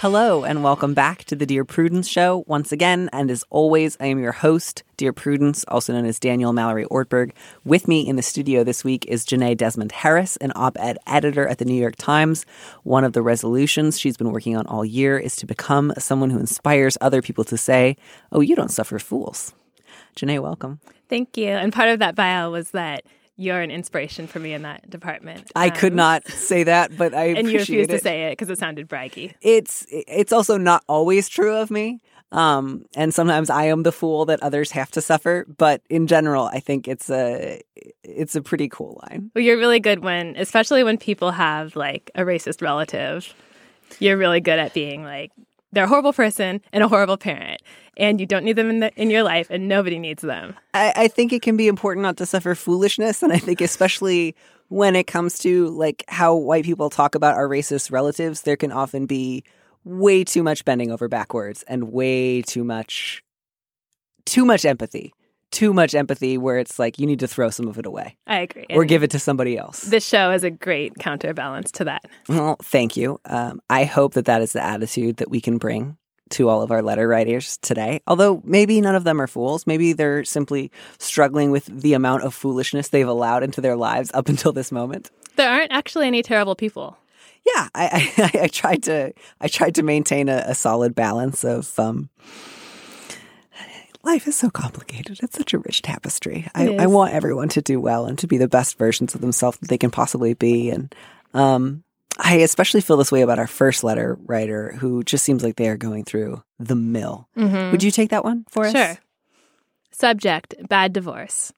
Hello, and welcome back to the Dear Prudence Show once again. And as always, I am your host, Dear Prudence, also known as Daniel Mallory Ortberg. With me in the studio this week is Jenée Desmond Harris, an op ed editor at the New York Times. One of the resolutions she's been working on all year is to become someone who inspires other people to say, Oh, you don't suffer fools. Jenée, welcome. Thank you. And part of that bio was that you're an inspiration for me in that department. I could Um, not say that, but I and you refused to say it because it sounded braggy. it's it's also not always true of me. Um, and sometimes I am the fool that others have to suffer. But in general, I think it's a it's a pretty cool line. Well, you're really good when, especially when people have like a racist relative. You're really good at being like they're a horrible person and a horrible parent, and you don't need them in the, in your life, and nobody needs them. I, I think it can be important not to suffer foolishness, and I think especially when it comes to like how white people talk about our racist relatives, there can often be way too much bending over backwards and way too much too much empathy. Too much empathy where it's like you need to throw some of it away I agree. or And give it to somebody else. This show is a great counterbalance to that. Well, thank you. Um, I hope that that is the attitude that we can bring to all of our letter writers today. Although maybe none of them are fools. Maybe they're simply struggling with the amount of foolishness they've allowed into their lives up until this moment. There aren't actually any terrible people. Yeah, I, I, I tried to I tried to maintain a, a solid balance of um, life is so complicated. It's such a rich tapestry. I, I want everyone to do well and to be the best versions of themselves that they can possibly be. And um, I especially feel this way about our first letter writer, who just seems like they are going through the mill. Would you take that one for us? Sure. Subject Bad divorce.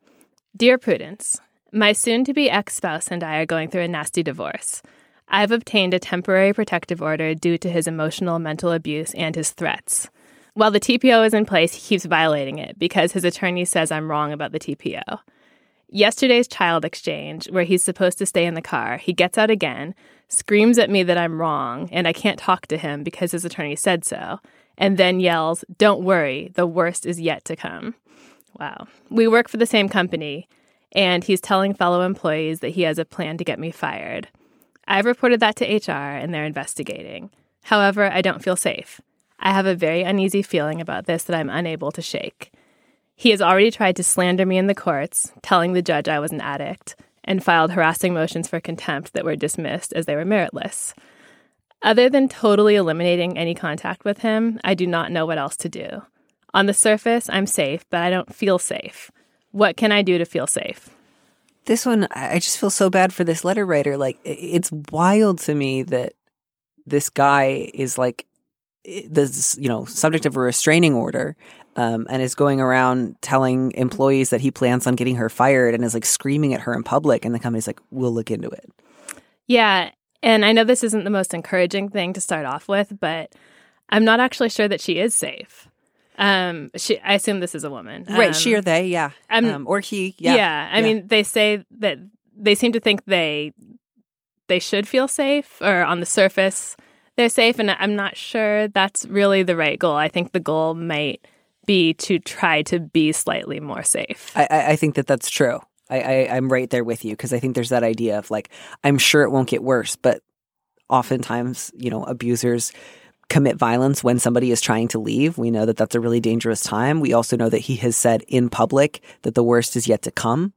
Dear Prudence, my soon to be ex spouse and I are going through a nasty divorce. I've obtained a temporary protective order due to his emotional mental abuse and his threats. While the TPO is in place, he keeps violating it because his attorney says I'm wrong about the TPO. Yesterday's child exchange, where he's supposed to stay in the car, he gets out again, screams at me that I'm wrong and I can't talk to him because his attorney said so, and then yells, Don't worry, the worst is yet to come. Wow. We work for the same company, and he's telling fellow employees that he has a plan to get me fired. I've reported that to HR and they're investigating. However, I don't feel safe. I have a very uneasy feeling about this that I'm unable to shake. He has already tried to slander me in the courts, telling the judge I was an addict, and filed harassing motions for contempt that were dismissed as they were meritless. Other than totally eliminating any contact with him, I do not know what else to do. On the surface, I'm safe, but I don't feel safe. What can I do to feel safe? This one, I just feel so bad for this letter writer. Like, it's wild to me that this guy is like this, you know, subject of a restraining order, um, and is going around telling employees that he plans on getting her fired, and is like screaming at her in public. And the company's like, "We'll look into it." Yeah, and I know this isn't the most encouraging thing to start off with, but I'm not actually sure that she is safe. Um, she, I assume this is a woman, right? Um, She or they, yeah, um, or he, Yeah, yeah. I mean, they say that they seem to think they they should feel safe, or on the surface they're safe, and I'm not sure that's really the right goal. I think the goal might be to try to be slightly more safe. I, I think that that's true. I, I I'm right there with you because I think there's that idea of like I'm sure it won't get worse, but oftentimes you know abusers commit violence when somebody is trying to leave. We know that that's a really dangerous time. We also know that he has said in public that the worst is yet to come.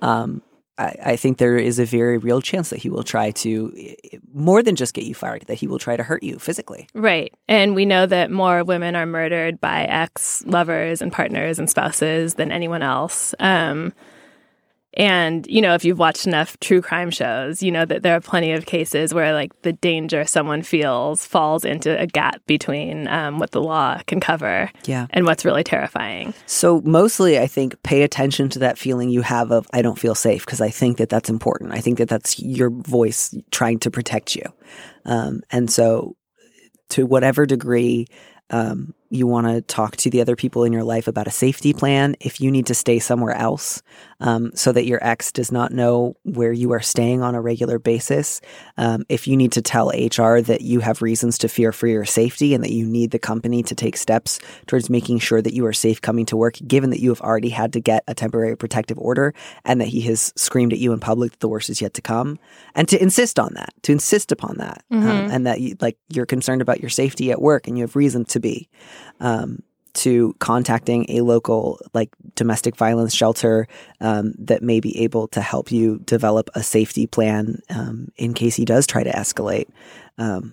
Um, I, I think there is a very real chance that he will try to more than just get you fired, that he will try to hurt you physically. Right. And we know that more women are murdered by ex lovers and partners and spouses than anyone else. Um, And, you know, if you've watched enough true crime shows, you know that there are plenty of cases where, like, the danger someone feels falls into a gap between um, what the law can cover Yeah. and what's really terrifying. So mostly, I think pay attention to that feeling you have of I don't feel safe because I think that that's important. I think that that's your voice trying to protect you, um, and so to whatever degree um, you want to talk to the other people in your life about a safety plan. If you need to stay somewhere else um, so that your ex does not know where you are staying on a regular basis, um, if you need to tell HR that you have reasons to fear for your safety and that you need the company to take steps towards making sure that you are safe coming to work, given that you have already had to get a temporary protective order and that he has screamed at you in public that the worst is yet to come, and to insist on that, to insist upon that, um, and that you, like you're concerned about your safety at work and you have reason to be um, to contacting a local like domestic violence shelter um, that may be able to help you develop a safety plan um, in case he does try to escalate. Um,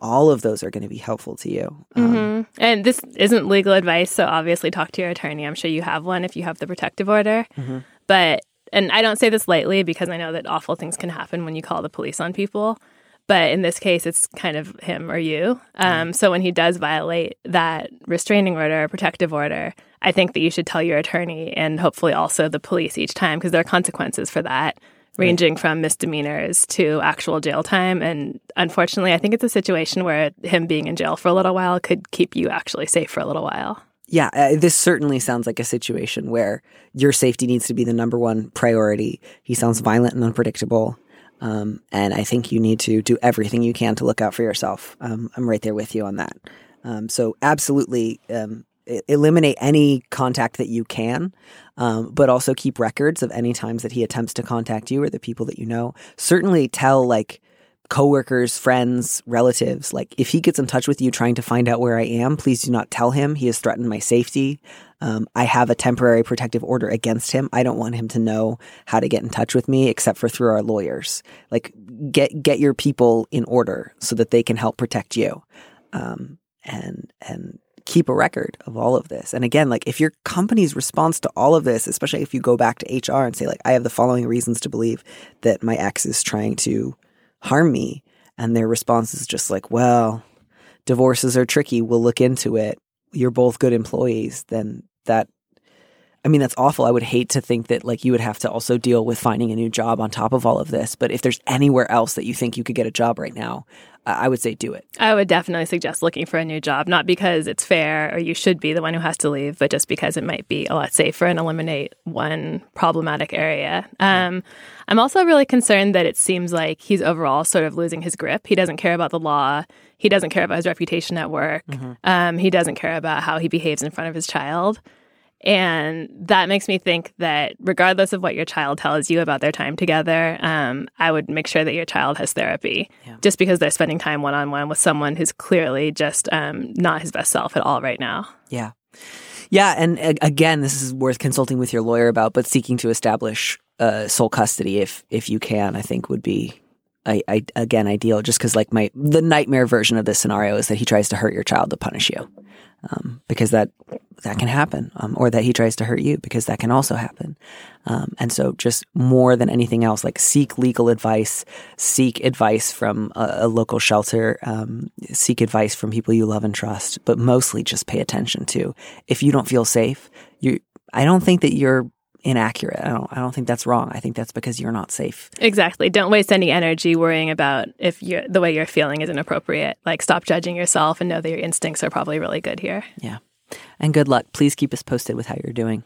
all of those are going to be helpful to you. Um, Mhm. And this isn't legal advice, so obviously talk to your attorney. I'm sure you have one if you have the protective order. Mhm. But, and I don't say this lightly because I know that awful things can happen when you call the police on people. But in this case, it's kind of him or you. Um, So when he does violate that restraining order or protective order, I think that you should tell your attorney and hopefully also the police each time because there are consequences for that, ranging from misdemeanors to actual jail time. And unfortunately, I think it's a situation where him being in jail for a little while could keep you actually safe for a little while. Yeah, uh, this certainly sounds like a situation where your safety needs to be the number one priority. He sounds violent and unpredictable. Um, and I think you need to do everything you can to look out for yourself. Um, I'm right there with you on that. Um, so, absolutely um, eliminate any contact that you can, um, but also keep records of any times that he attempts to contact you or the people that you know. Certainly tell, like, coworkers, friends, relatives, like if he gets in touch with you trying to find out where I am, please do not tell him he has threatened my safety. Um, I have a temporary protective order against him. I don't want him to know how to get in touch with me except for through our lawyers. Like get get your people in order so that they can help protect you, um, and and keep a record of all of this. And again, like if your company's response to all of this, especially if you go back to HR and say like I have the following reasons to believe that my ex is trying to harm me, and their response is just like, well, divorces are tricky. We'll look into it. You're both good employees. Then that, I mean, that's awful. I would hate to think that like you would have to also deal with finding a new job on top of all of this. But if there's anywhere else that you think you could get a job right now, I I would say do it. I would definitely suggest looking for a new job, not because it's fair or you should be the one who has to leave, but just because it might be a lot safer and eliminate one problematic area. Um, I'm also really concerned that it seems like he's overall sort of losing his grip. He doesn't care about the law. He doesn't care about his reputation at work. Um, he doesn't care about how he behaves in front of his child. And that makes me think that regardless of what your child tells you about their time together, um, I would make sure that your child has therapy Yeah. just because they're spending time one on one with someone who's clearly just um, not his best self at all right now. Yeah. Yeah. And again, this is worth consulting with your lawyer about, but seeking to establish uh, sole custody if, if you can, I think would be, I, I, again, ideal just because like my, the nightmare version of this scenario is that he tries to hurt your child to punish you. Um, because that, that can happen. Um, or that he tries to hurt you because that can also happen. Um, and so just more than anything else, like seek legal advice, seek advice from a, a local shelter, um, seek advice from people you love and trust, but mostly just pay attention to if you don't feel safe, you, I don't think that you're inaccurate. I don't, I don't think that's wrong. I think that's because you're not safe. Exactly. Don't waste any energy worrying about if you're, the way you're feeling is inappropriate. Like, stop judging yourself and know that your instincts are probably really good here. Yeah. And good luck. Please keep us posted with how you're doing.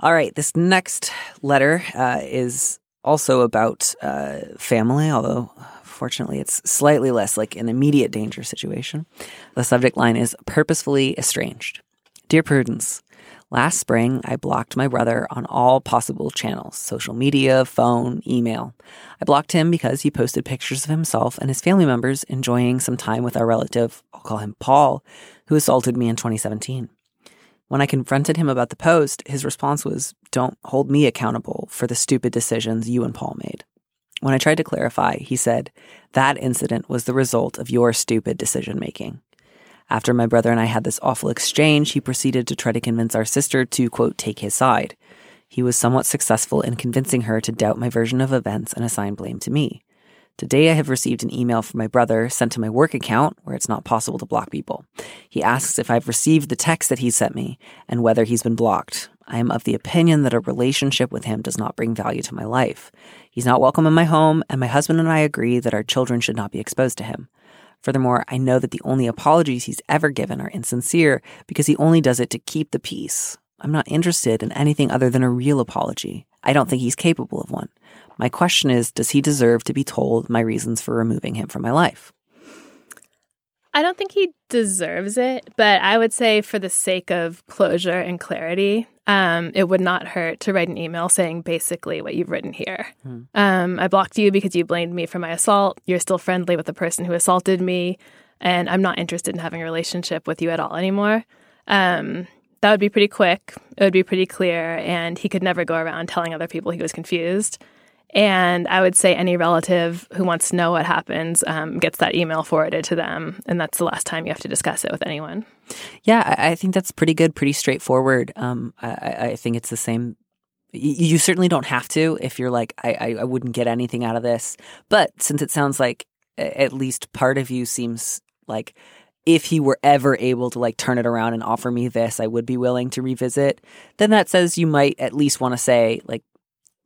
All right. This next letter uh, is also about uh, family, although fortunately it's slightly less like an immediate danger situation. The subject line is purposefully estranged. Dear Prudence, last spring I blocked my brother on all possible channels social media, phone, email. I blocked him because he posted pictures of himself and his family members enjoying some time with our relative, I'll call him Paul, who assaulted me in 2017. When I confronted him about the post, his response was, Don't hold me accountable for the stupid decisions you and Paul made. When I tried to clarify, he said, That incident was the result of your stupid decision making. After my brother and I had this awful exchange, he proceeded to try to convince our sister to, quote, take his side. He was somewhat successful in convincing her to doubt my version of events and assign blame to me. Today, I have received an email from my brother sent to my work account where it's not possible to block people. He asks if I've received the text that he sent me and whether he's been blocked. I am of the opinion that a relationship with him does not bring value to my life. He's not welcome in my home, and my husband and I agree that our children should not be exposed to him. Furthermore, I know that the only apologies he's ever given are insincere because he only does it to keep the peace. I'm not interested in anything other than a real apology. I don't think he's capable of one. My question is Does he deserve to be told my reasons for removing him from my life? I don't think he deserves it, but I would say for the sake of closure and clarity, um, it would not hurt to write an email saying basically what you've written here. Hmm. Um, I blocked you because you blamed me for my assault. You're still friendly with the person who assaulted me, and I'm not interested in having a relationship with you at all anymore. Um, that would be pretty quick. It would be pretty clear, and he could never go around telling other people he was confused. And I would say any relative who wants to know what happens um, gets that email forwarded to them. And that's the last time you have to discuss it with anyone. Yeah, I, think that's pretty good, pretty straightforward. Um, I, I, think it's the same. You, certainly don't have to if you're like, I, I wouldn't get anything out of this. But since it sounds like at least part of you seems like if he were ever able to like turn it around and offer me this, I would be willing to revisit, then that says you might at least want to say, like,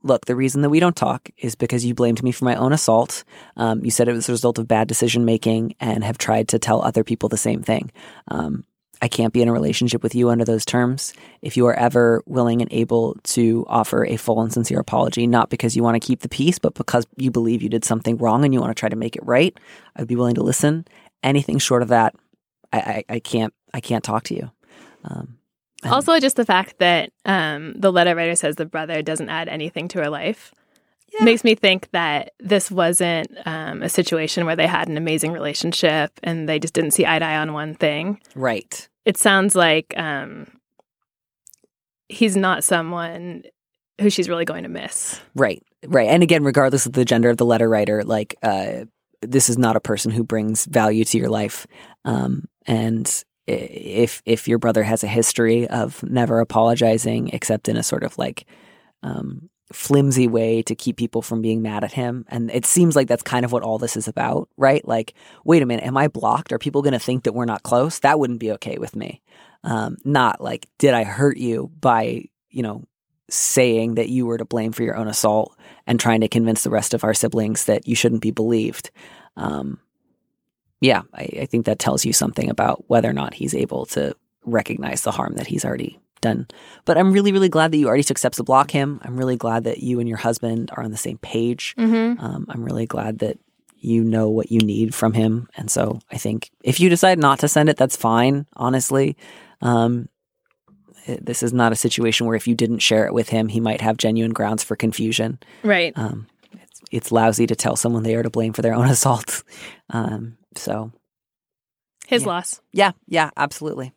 look, the reason that we don't talk is because you blamed me for my own assault. Um, you said it was a result of bad decision making and have tried to tell other people the same thing. Um, I can't be in a relationship with you under those terms. If you are ever willing and able to offer a full and sincere apology, not because you want to keep the peace, but because you believe you did something wrong and you want to try to make it right, I'd be willing to listen. Anything short of that, I, I, I can't. I can't talk to you. Um, also, just the fact that um, the letter writer says the brother doesn't add anything to her life yeah. makes me think that this wasn't um, a situation where they had an amazing relationship and they just didn't see eye to eye on one thing. Right. It sounds like um, he's not someone who she's really going to miss. Right. Right. And again, regardless of the gender of the letter writer, like, uh, this is not a person who brings value to your life. Um, and if if your brother has a history of never apologizing except in a sort of like um, flimsy way to keep people from being mad at him. And it seems like that's kind of what all this is about right? Like wait a minute am i blocked? Are people going to think that we're not close? That wouldn't be okay with me. Um, not like did i hurt you by you know saying that you were to blame for your own assault and trying to convince the rest of our siblings that you shouldn't be believed? Um, yeah, I, I think that tells you something about whether or not he's able to recognize the harm that he's already done. But I'm really, really glad that you already took steps to block him. I'm really glad that you and your husband are on the same page. Mm-hmm. Um, I'm really glad that you know what you need from him. And so I think if you decide not to send it, that's fine, honestly. Um, this is not a situation where if you didn't share it with him, he might have genuine grounds for confusion. Right. Um, it's, it's lousy to tell someone they are to blame for their own assault. Um, so his yeah. loss. Yeah, yeah, absolutely.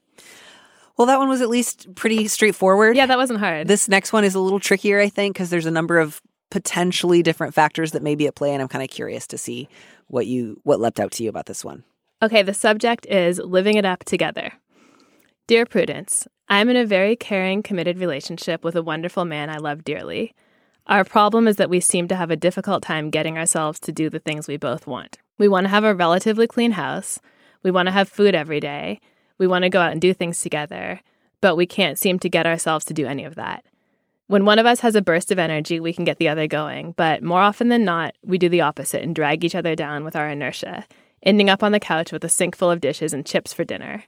Well, that one was at least pretty straightforward. Yeah, that wasn't hard. This next one is a little trickier, I think, because there's a number of potentially different factors that may be at play, and I'm kind of curious to see what you what leapt out to you about this one. Okay, the subject is living it up together. Dear Prudence, I'm in a very caring, committed relationship with a wonderful man I love dearly. Our problem is that we seem to have a difficult time getting ourselves to do the things we both want. We want to have a relatively clean house. We want to have food every day. We want to go out and do things together, but we can't seem to get ourselves to do any of that. When one of us has a burst of energy, we can get the other going, but more often than not, we do the opposite and drag each other down with our inertia, ending up on the couch with a sink full of dishes and chips for dinner.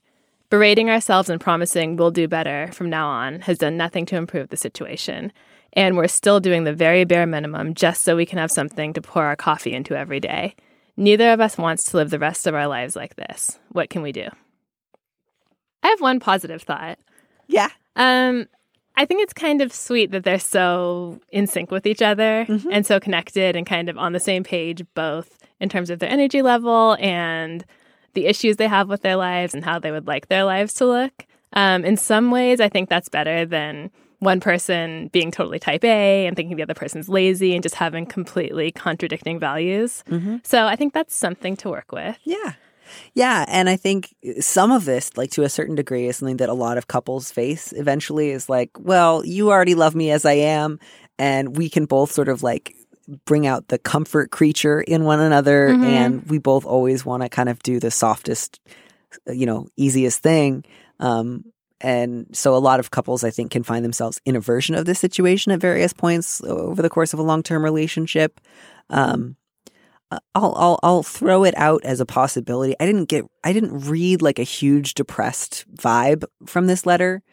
Berating ourselves and promising we'll do better from now on has done nothing to improve the situation, and we're still doing the very bare minimum just so we can have something to pour our coffee into every day. Neither of us wants to live the rest of our lives like this. What can we do? I have one positive thought. Yeah. Um, I think it's kind of sweet that they're so in sync with each other mm-hmm. and so connected and kind of on the same page, both in terms of their energy level and the issues they have with their lives and how they would like their lives to look. Um, in some ways, I think that's better than one person being totally type A and thinking the other person's lazy and just having completely contradicting values. Mm-hmm. So I think that's something to work with. Yeah. Yeah, and I think some of this, like to a certain degree, is something that a lot of couples face eventually is like, well, you already love me as I am, and we can both sort of like bring out the comfort creature in one another, Mhm. and we both always want to kind of do the softest, you know, easiest thing. Um, and so a lot of couples, I think, can find themselves in a version of this situation at various points over the course of a long term relationship. Um, uh, I'll, I'll I'll throw it out as a possibility. I didn't get I didn't read like a huge depressed vibe from this letter,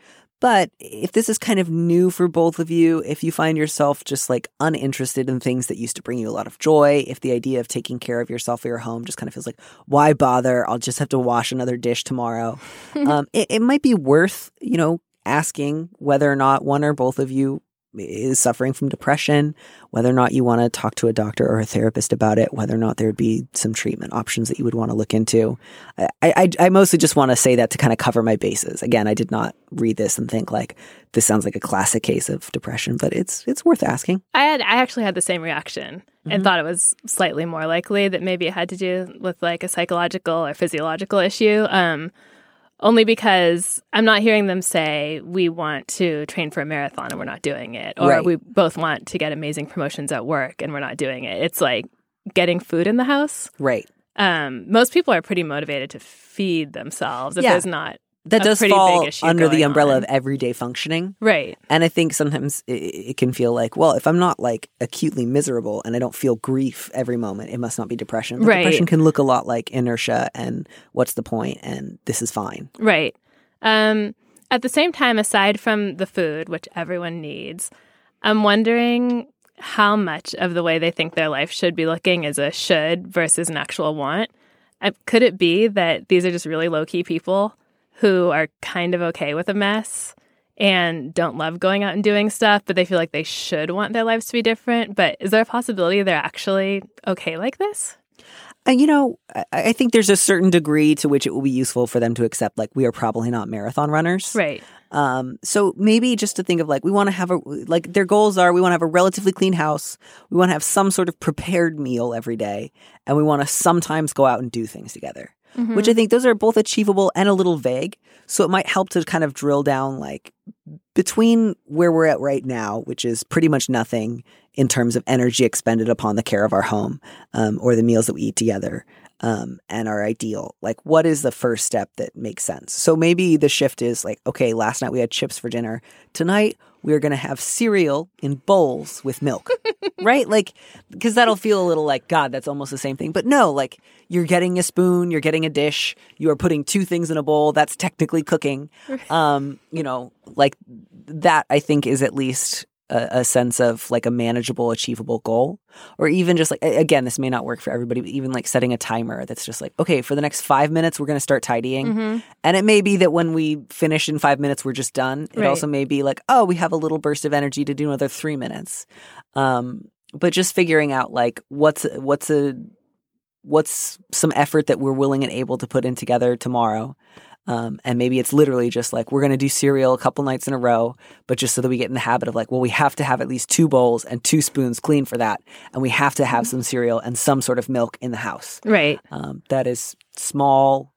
but if this is kind of new for both of you, if you find yourself just like uninterested in things that used to bring you a lot of joy, if the idea of taking care of yourself or your home just kind of feels like why bother? I'll just have to wash another dish tomorrow. um, it, it might be worth you know asking whether or not one or both of you is suffering from depression, whether or not you want to talk to a doctor or a therapist about it, whether or not there would be some treatment options that you would want to look into. I, I, I mostly just want to say that to kind of cover my bases. Again, I did not read this and think like this sounds like a classic case of depression, but it's it's worth asking. I had I actually had the same reaction and Mhm. thought it was slightly more likely that maybe it had to do with like a psychological or physiological issue. Um, only because I'm not hearing them say we want to train for a marathon and we're not doing it, or Right. we both want to get amazing promotions at work and we're not doing it. It's like getting food in the house. Right. Um, most people are pretty motivated to feed themselves if Yeah. there's not That does fall under the umbrella on. of everyday functioning. right. And I think sometimes it, it can feel like, well, if I'm not like acutely miserable and I don't feel grief every moment, it must not be depression. But Right. depression can look a lot like inertia and what's the point and this is fine. Right. Um, at the same time, aside from the food, which everyone needs, I'm wondering how much of the way they think their life should be looking is a should versus an actual want. Uh, Could it be that these are just really low key people who are kind of okay with a mess and don't love going out and doing stuff, but they feel like they should want their lives to be different? But is there a possibility they're actually okay like this? And you know, I, I think there's a certain degree to which it will be useful for them to accept, like, we are probably not marathon runners. Right. Um, so maybe just to think of like we want to have a like their goals are we want to have a relatively clean house, we want to have some sort of prepared meal every day, and we want to sometimes go out and do things together. Which I think those are both achievable and a little vague. So it might help to kind of drill down like between where we're at right now, which is pretty much nothing in terms of energy expended upon the care of our home um, or the meals that we eat together um, and our ideal. Like, what is the first step that makes sense? So maybe the shift is like, okay, last night we had chips for dinner. Tonight we are going to have cereal in bowls with milk, right? Like, because that'll feel a little like, God, that's almost the same thing. But no, like, you're getting a spoon, you're getting a dish, you are putting two things in a bowl. That's technically cooking. Um, you know, like that, I think is at least a, a sense of like a manageable, achievable goal. Or even just like, again, this may not work for everybody, but even like setting a timer that's just like, okay, for the next five minutes, we're going to start tidying. Mm-hmm. And it may be that when we finish in five minutes, we're just done. It Right. also may be like, oh, we have a little burst of energy to do another three minutes. Um, but just figuring out like what's what's a what's some effort that we're willing and able to put in together tomorrow. Um, and maybe it's literally just like we're going to do cereal a couple nights in a row, but just so that we get in the habit of like, well, we have to have at least two bowls and two spoons clean for that, and we have to have some cereal and some sort of milk in the house. Right. Um, that is small,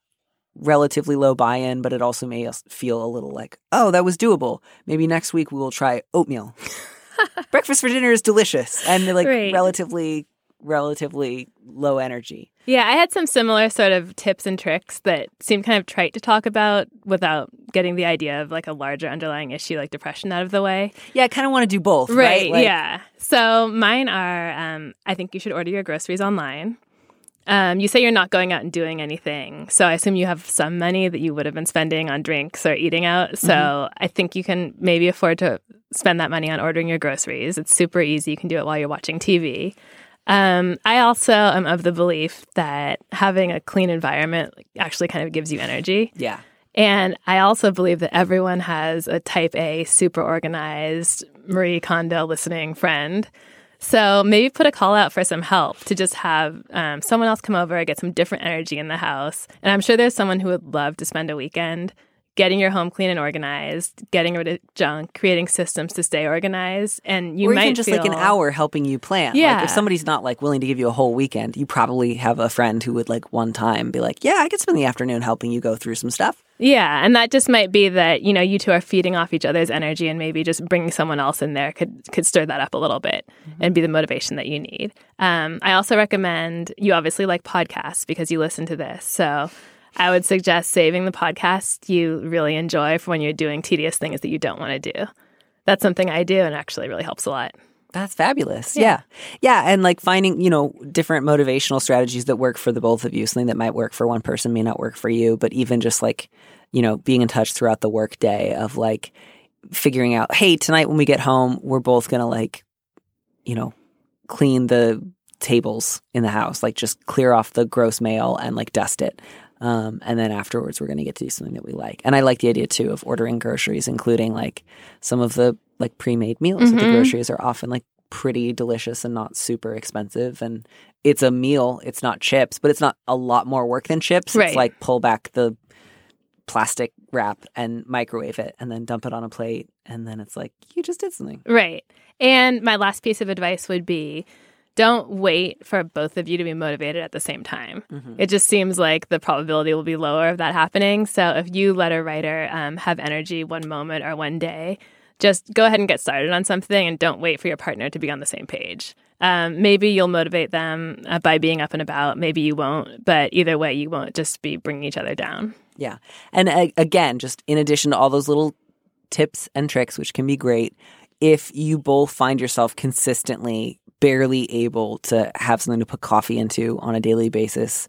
relatively low buy-in, but it also may us feel a little like, oh, that was doable. Maybe next week we will try oatmeal. Breakfast for dinner is delicious and like Right. relatively, relatively low energy. Yeah, I had some similar sort of tips and tricks that seem kind of trite to talk about without getting the idea of like a larger underlying issue like depression out of the way. Yeah, I kind of want to do both, right? Like- yeah. So mine are um, I think you should order your groceries online. Um, you say you're not going out and doing anything. So I assume you have some money that you would have been spending on drinks or eating out. So Mm-hmm. I think you can maybe afford to spend that money on ordering your groceries. It's super easy. You can do it while you're watching TV. Um, I also am of the belief that having a clean environment actually kind of gives you energy. Yeah. And I also believe that everyone has a type A, super organized Marie Kondo listening friend. So maybe put a call out for some help to just have um, someone else come over, get some different energy in the house. And I'm sure there's someone who would love to spend a weekend getting your home clean and organized, getting rid of junk, creating systems to stay organized, and you or might just like an hour helping you plan. Like Yeah. if somebody's not like willing to give you a whole weekend, you probably have a friend who would like one time be like, "Yeah, I could spend the afternoon helping you go through some stuff." Yeah, and that just might be that you know you two are feeding off each other's energy, and maybe just bringing someone else in there could could stir that up a little bit and be the motivation that you need. Um, I also recommend you obviously like podcasts because you listen to this, so I would suggest saving the podcast you really enjoy for when you're doing tedious things that you don't want to do. That's something I do, and actually really helps a lot. That's fabulous. Yeah. yeah. And like finding, you know, different motivational strategies that work for the both of you. Something that might work for one person may not work for you, but even just like, you know, being in touch throughout the work day of like figuring out, hey, tonight when we get home, we're both going to like, you know, clean the tables in the house, like just clear off the gross mail and like dust it. Um, and then afterwards, we're going to get to do something that we like. And I like the idea too of ordering groceries, including like some of the like pre-made meals at the groceries are often like pretty delicious and not super expensive. And it's a meal. It's not chips, but it's not a lot more work than chips. Right. It's like pull back the plastic wrap and microwave it and then dump it on a plate. And then it's like, you just did something. Right. And my last piece of advice would be don't wait for both of you to be motivated at the same time. It just seems like the probability will be lower of that happening. So if you letter writer um, have energy one moment or one day, just go ahead and get started on something and don't wait for your partner to be on the same page. Um, maybe you'll motivate them uh, by being up and about. Maybe you won't. But either way, you won't just be bringing each other down. Yeah. And uh, again, just in addition to all those little tips and tricks, which can be great, if you both find yourself consistently barely able to have something to put coffee into on a daily basis,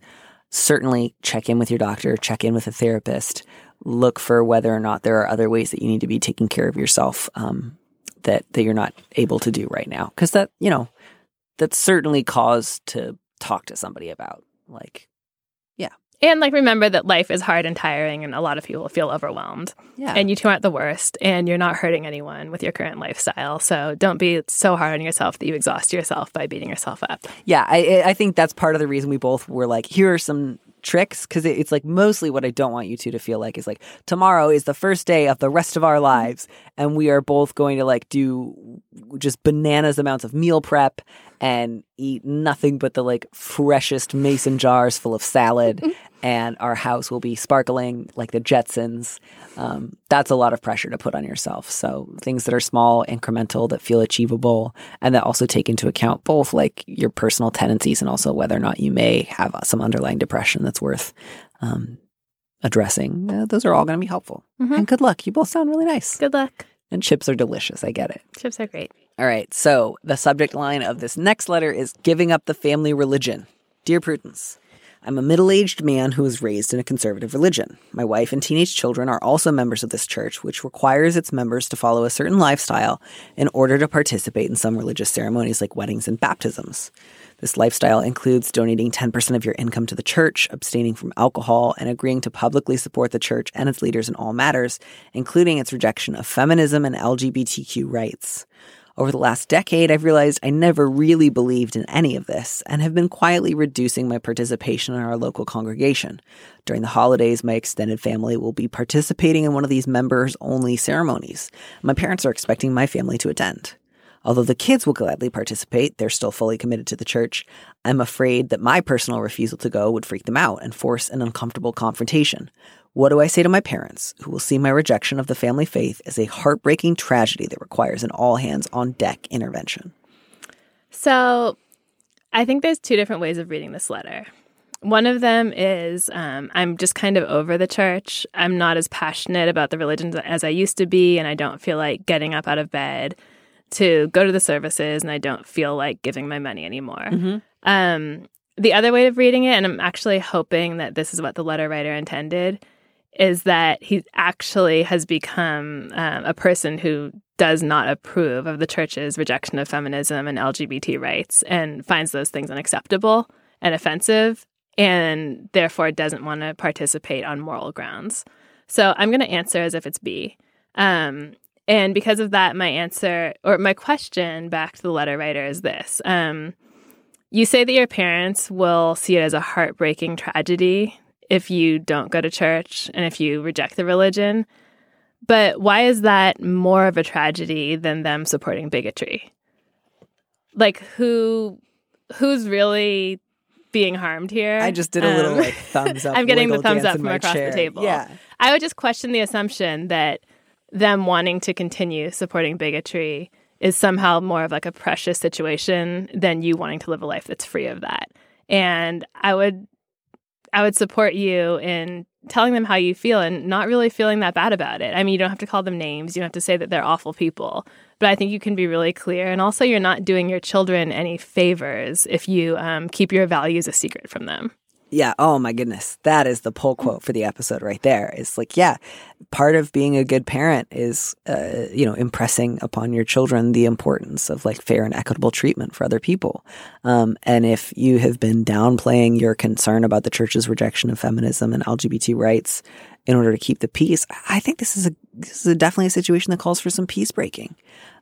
certainly check in with your doctor, check in with a therapist, look for whether or not there are other ways that you need to be taking care of yourself um, that, that you're not able to do right now. Because that, you know, that's certainly cause to talk to somebody about. Like, And like remember that life is hard and tiring, and a lot of people feel overwhelmed. yeah. And you two aren't the worst, and you're not hurting anyone with your current lifestyle. So don't be so hard on yourself that you exhaust yourself by beating yourself up. Yeah, I I think that's part of the reason we both were like, here are some tricks because it's like mostly what I don't want you two to feel like is like tomorrow is the first day of the rest of our lives, and we are both going to like do just bananas amounts of meal prep and eat nothing but the like freshest mason jars full of salad, and our house will be sparkling like the Jetsons. Um, that's a lot of pressure to put on yourself. So things that are small, incremental, that feel achievable, and that also take into account both like your personal tendencies and also whether or not you may have some underlying depression that's worth um, addressing. Uh, those are all going to be helpful. Mhm. And good luck. You both sound really nice. Good luck. And chips are delicious. I get it. Chips are great. All right. So the subject line of this next letter is giving up the family religion. Dear Prudence, I'm a middle aged man who was raised in a conservative religion. My wife and teenage children are also members of this church, which requires its members to follow a certain lifestyle in order to participate in some religious ceremonies like weddings and baptisms. This lifestyle includes donating 10% of your income to the church, abstaining from alcohol, and agreeing to publicly support the church and its leaders in all matters, including its rejection of feminism and LGBTQ rights. Over the last decade, I've realized I never really believed in any of this and have been quietly reducing my participation in our local congregation. During the holidays, my extended family will be participating in one of these members only ceremonies. My parents are expecting my family to attend. Although the kids will gladly participate, they're still fully committed to the church. I'm afraid that my personal refusal to go would freak them out and force an uncomfortable confrontation. What do I say to my parents, who will see my rejection of the family faith as a heartbreaking tragedy that requires an all hands on deck intervention? So I think there's two different ways of reading this letter. One of them is um, I'm just kind of over the church. I'm not as passionate about the religion as I used to be, and I don't feel like getting up out of bed to go to the services, and I don't feel like giving my money anymore. Um, the other way of reading it, and I'm actually hoping that this is what the letter writer intended, is that he actually has become um, a person who does not approve of the church's rejection of feminism and LGBT rights and finds those things unacceptable and offensive and therefore doesn't want to participate on moral grounds. So I'm going to answer as if it's B. Um, and because of that, my answer or my question back to the letter writer is this. Um, you say that your parents will see it as a heartbreaking tragedy if you don't go to church and if you reject the religion. But why is that more of a tragedy than them supporting bigotry? Like who who's really being harmed here? I just did a little Um, like thumbs up. I'm getting the thumbs up from across chair. the table. Yeah. I would just question the assumption that them wanting to continue supporting bigotry is somehow more of like a precious situation than you wanting to live a life that's free of that. And I would I would support you in telling them how you feel and not really feeling that bad about it. I mean, you don't have to call them names, you don't have to say that they're awful people, but I think you can be really clear. And also, you're not doing your children any favors if you um, keep your values a secret from them. Yeah. Oh my goodness. That is the pull quote for the episode right there. It's like, yeah, part of being a good parent is, uh, you know, impressing upon your children the importance of like fair and equitable treatment for other people. Um, and if you have been downplaying your concern about the church's rejection of feminism and LGBT rights in order to keep the peace, I think this is a this is a definitely a situation that calls for some peace breaking.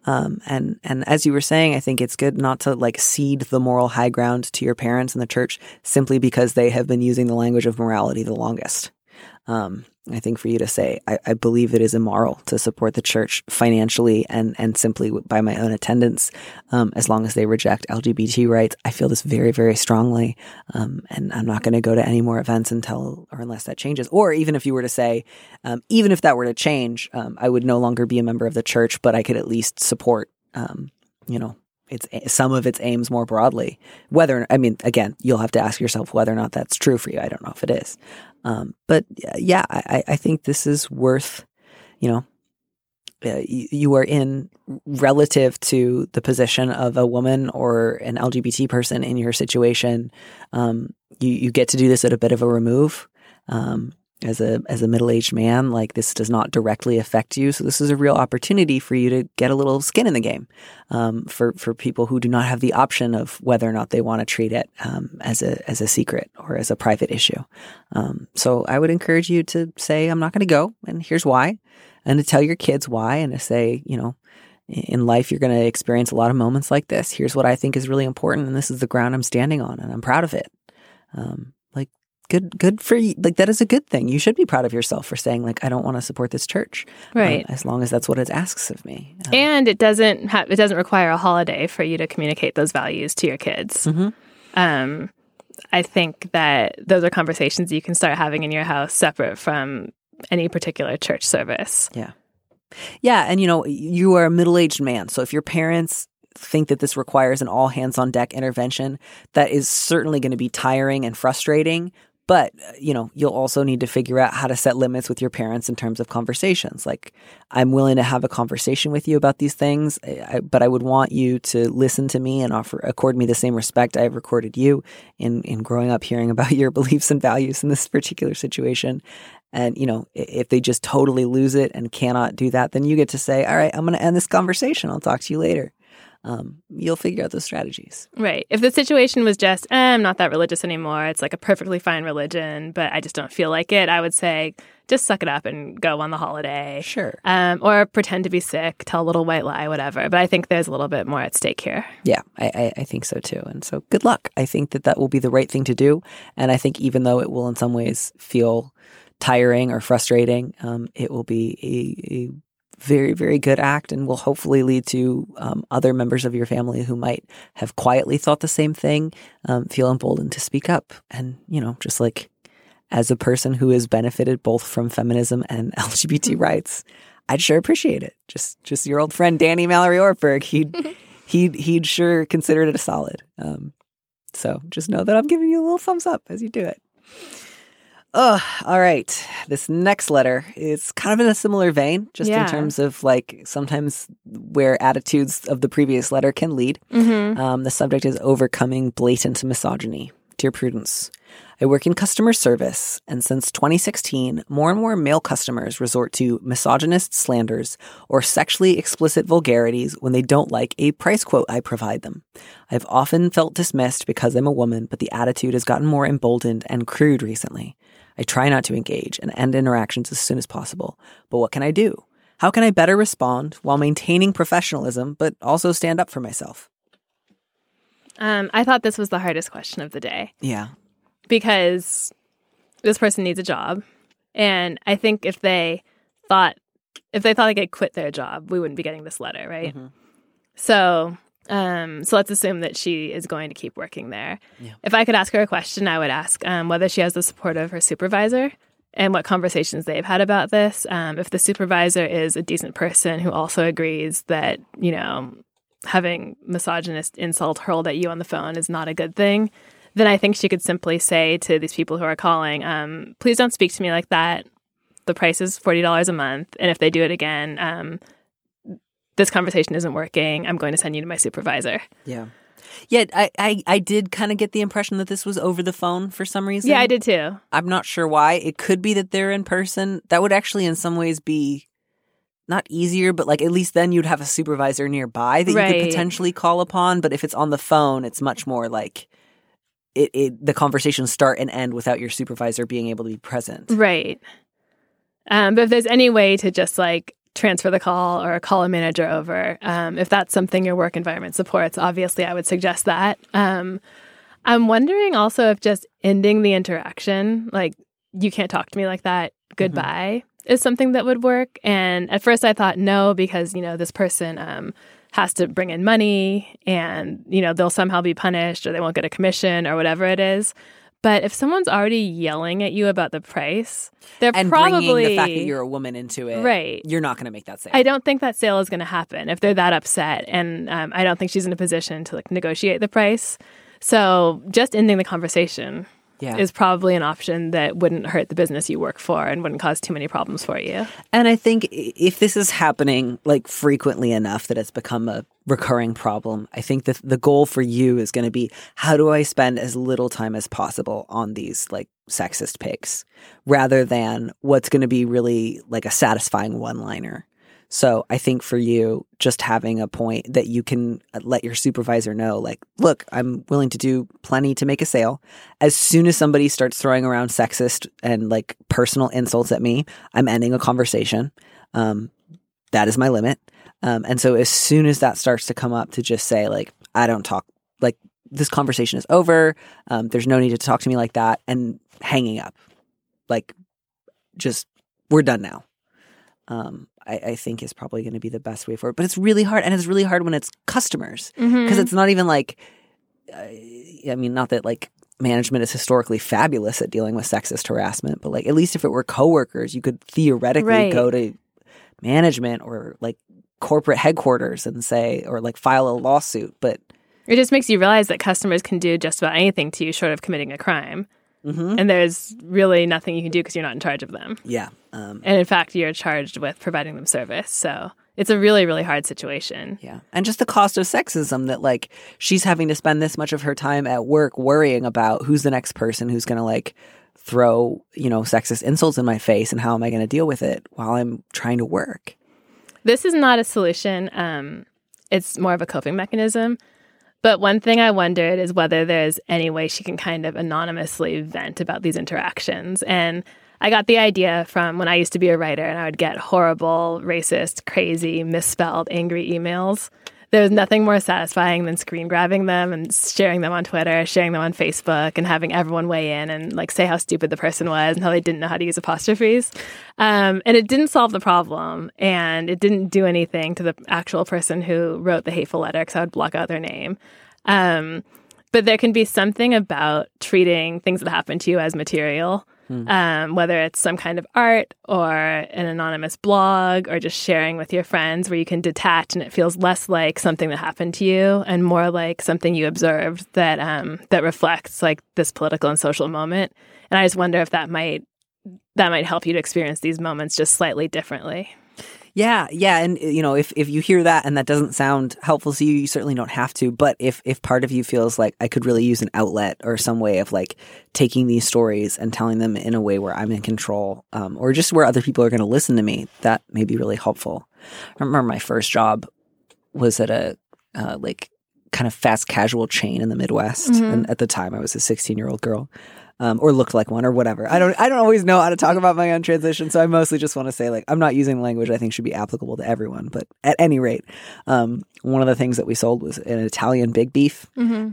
Um, and and as you were saying, I think it's good not to like cede the moral high ground to your parents and the church simply because they have been using the language of morality the longest. Um, I think for you to say, I, I believe it is immoral to support the church financially and and simply by my own attendance, um, as long as they reject LGBT rights. I feel this very very strongly, um, and I'm not going to go to any more events until or unless that changes. Or even if you were to say, um, even if that were to change, um, I would no longer be a member of the church, but I could at least support, um, you know, its some of its aims more broadly. Whether I mean, again, you'll have to ask yourself whether or not that's true for you. I don't know if it is, um, but yeah, I, I think this is worth, you know. Uh, you, you are in relative to the position of a woman or an LGBT person in your situation. Um, you you get to do this at a bit of a remove. Um, as a as a middle aged man, like this does not directly affect you. So this is a real opportunity for you to get a little skin in the game. Um, for for people who do not have the option of whether or not they want to treat it um, as a as a secret or as a private issue. Um, so I would encourage you to say, I'm not going to go, and here's why, and to tell your kids why, and to say, you know. In life, you're going to experience a lot of moments like this. Here's what I think is really important, and this is the ground I'm standing on, and I'm proud of it. Um, good good for you like that is a good thing you should be proud of yourself for saying like i don't want to support this church um, Right. as long as that's what it asks of me Um, and it doesn't have it doesn't require a holiday for you to communicate those values to your kids. Mhm. Um, I think that those are conversations you can start having in your house separate from any particular church service. yeah Yeah. and you know you are a middle-aged man so if your parents think that this requires an all hands on deck intervention that is certainly going to be tiring and frustrating but uh, you know you'll also need to figure out how to set limits with your parents in terms of conversations. Like i'm willing to have a conversation with you about these things I, I- but i would want you to listen to me and offer accord me the same respect i've recorded you in in growing up hearing about your beliefs and values in this particular situation. And you know if they just totally lose it and cannot do that then you get to say all right i'm going to end this conversation. I'll talk to you later um, you'll figure out those strategies Right. If the situation was just, eh, I'm not that religious anymore, it's like a perfectly fine religion, but I just don't feel like it, I would say just suck it up and go on the holiday. sure Um, or pretend to be sick, tell a little white lie, whatever. But I think there's a little bit more at stake here. Yeah, I, I, I think so too. And so good luck. I think that that will be the right thing to do. And I think even though it will in some ways feel tiring or frustrating, um, it will be a, a very, very good act and will hopefully lead to um, other members of your family who might have quietly thought the same thing um, feel emboldened to speak up. And, you know, just like as a person who has benefited both from feminism and LGBT rights, I'd sure appreciate it. Just just your old friend Danny Mallory Ortberg, he'd he'd he'd sure consider it a solid. Um, so just know that I'm giving you a little thumbs up as you do it. Oh, all right. This next letter is kind of in a similar vein, just Yeah. in terms of like sometimes where attitudes of the previous letter can lead. Mm-hmm. Um, the subject is overcoming blatant misogyny. Dear Prudence, I work in customer service, and since 2016, more and more male customers resort to misogynist slanders or sexually explicit vulgarities when they don't like a price quote I provide them. I've often felt dismissed because I'm a woman, but the attitude has gotten more emboldened and crude recently. I try not to engage and end interactions as soon as possible, but what can I do? How can I better respond while maintaining professionalism, but also stand up for myself? Um, I thought this was the hardest question of the day Yeah. because this person needs a job. And I think if they thought if they thought they could quit their job, we wouldn't be getting this letter, right? Mhm. So um, so let's assume that she is going to keep working there. Yeah. If I could ask her a question, I would ask um, whether she has the support of her supervisor and what conversations they've had about this. Um, if the supervisor is a decent person who also agrees that, you know, having misogynist insult hurled at you on the phone is not a good thing, then I think she could simply say to these people who are calling, um, please don't speak to me like that. The price is $40 a month. And if they do it again, um, this conversation isn't working. I'm going to send you to my supervisor. Yeah. Yet I, I, I did kind of get the impression that this was over the phone for some reason. Yeah, I did too. I'm not sure why. It could be that they're in person. That would actually, in some ways, be not easier, but like at least then you'd have a supervisor nearby that you could potentially call upon. But if it's on the phone, it's much more like it, it the conversations start and end without your supervisor being able to be present. Right. Um, but if there's any way to just like transfer the call or call a manager over, um, if that's something your work environment supports, obviously I would suggest that. Um, I'm wondering also if just ending the interaction, like you can't talk to me like that, goodbye, is something that would work. And at first I thought no, because, you know, this person um, has to bring in money and, you know, they'll somehow be punished or they won't get a commission or whatever it is. But if someone's already yelling at you about the price, they're And probably the fact that you're a woman into it, Right. You're not going to make that sale. I don't think that sale is going to happen if they're that upset, and um, I don't think she's in a position to like negotiate the price. So just ending the conversation yeah. is probably an option that wouldn't hurt the business you work for and wouldn't cause too many problems for you. And I think if this is happening like frequently enough that it's become a recurring problem, I think that the goal for you is going to be how do I spend as little time as possible on these like sexist pics rather than what's going to be really like a satisfying one liner. So I think for you, just having a point that you can uh, let your supervisor know, like, look, I'm willing to do plenty to make a sale. As soon as somebody starts throwing around sexist and like personal insults at me, I'm ending a conversation. Um, that is my limit. Um, and so as soon as that starts to come up, to just say like, I don't talk like this conversation is over. Um, there's no need to talk to me like that, and hanging up, like, just we're done now um, I, I think is probably going to be the best way forward. But it's really hard, and it's really hard when it's customers because it's not even like, uh, I mean, not that like management is historically fabulous at dealing with sexist harassment, but like at least if it were coworkers, you could theoretically Right. go to management or like corporate headquarters and say or like file a lawsuit. But It just makes you realize that customers can do just about anything to you short of committing a crime. Mhm. And there's really nothing you can do because you're not in charge of them. yeah, um, And in fact, you're charged with providing them service. So it's a really, really hard situation. Yeah. And just the cost of sexism that like she's having to spend this much of her time at work worrying about who's the next person who's going to like throw, you know, sexist insults in my face and how am I going to deal with it while I'm trying to work. This is not a solution. Um, it's more of a coping mechanism. But one thing I wondered is whether there's any way she can kind of anonymously vent about these interactions. And I got the idea from when I used to be a writer and I would get horrible, racist, crazy, misspelled, angry emails. There was nothing more satisfying than screen grabbing them and sharing them on Twitter, sharing them on Facebook, and having everyone weigh in and like say how stupid the person was and how they didn't know how to use apostrophes. Um, and it didn't solve the problem, and it didn't do anything to the actual person who wrote the hateful letter because I would block out their name. Um, but there can be something about treating things that happen to you as material, um, whether it's some kind of art or an anonymous blog or just sharing with your friends where you can detach and it feels less like something that happened to you and more like something you observed that um, that reflects like this political and social moment. And I just wonder if that might that might help you to experience these moments just slightly differently. Yeah, yeah, and you know, if if you hear that and that doesn't sound helpful to you, you certainly don't have to. But if if part of you feels like I could really use an outlet or some way of like taking these stories and telling them in a way where I'm in control, um, or just where other people are going to listen to me, that may be really helpful. I remember my first job was at a uh, like kind of fast casual chain in the Midwest, and at the time I was a 16 year old girl. Um, or looked like one, or whatever. I don't. I don't always know how to talk about my own transition, so I mostly just want to say like I'm not using language I think should be applicable to everyone. But at any rate, um, one of the things that we sold was an Italian big beef,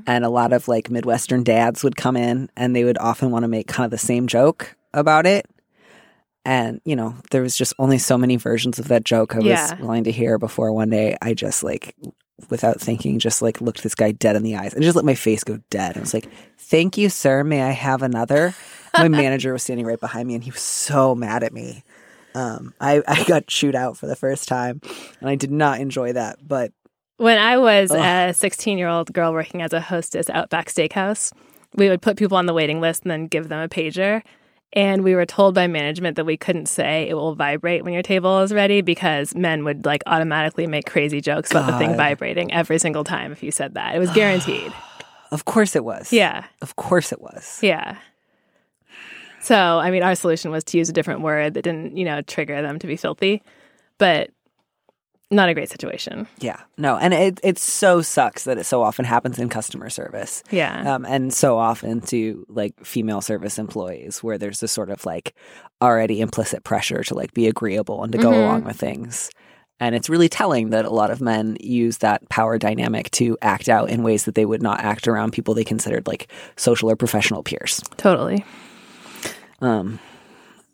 and a lot of like Midwestern dads would come in, and they would often want to make kind of the same joke about it. And, you know, there was just only so many versions of that joke I was Yeah. willing to hear before one day I just like, without thinking, just like looked this guy dead in the eyes and just let my face go dead. I was like, thank you, sir. May I have another? my manager was standing right behind me and he was so mad at me. Um, I, I got chewed out for the first time and I did not enjoy that. But When I was Ugh. a 16 year old girl working as a hostess at Outback Steakhouse, we would put people on the waiting list and then give them a pager. And we were told by management that we couldn't say it will vibrate when your table is ready because men would like automatically make crazy jokes about the thing vibrating every single time if you said that. It was guaranteed. of course it was. yeah. Of course it was. Yeah. So, I mean, our solution was to use a different word that didn't, you know, trigger them to be filthy, but not a great situation. Yeah. No. And it, it so sucks that it so often happens in customer service. Yeah. um, and so often to like female service employees where there's this sort of like already implicit pressure to like be agreeable and to go Mhm. along with things and it's really telling that a lot of men use that power dynamic to act out in ways that they would not act around people they considered like social or professional peers totally. um,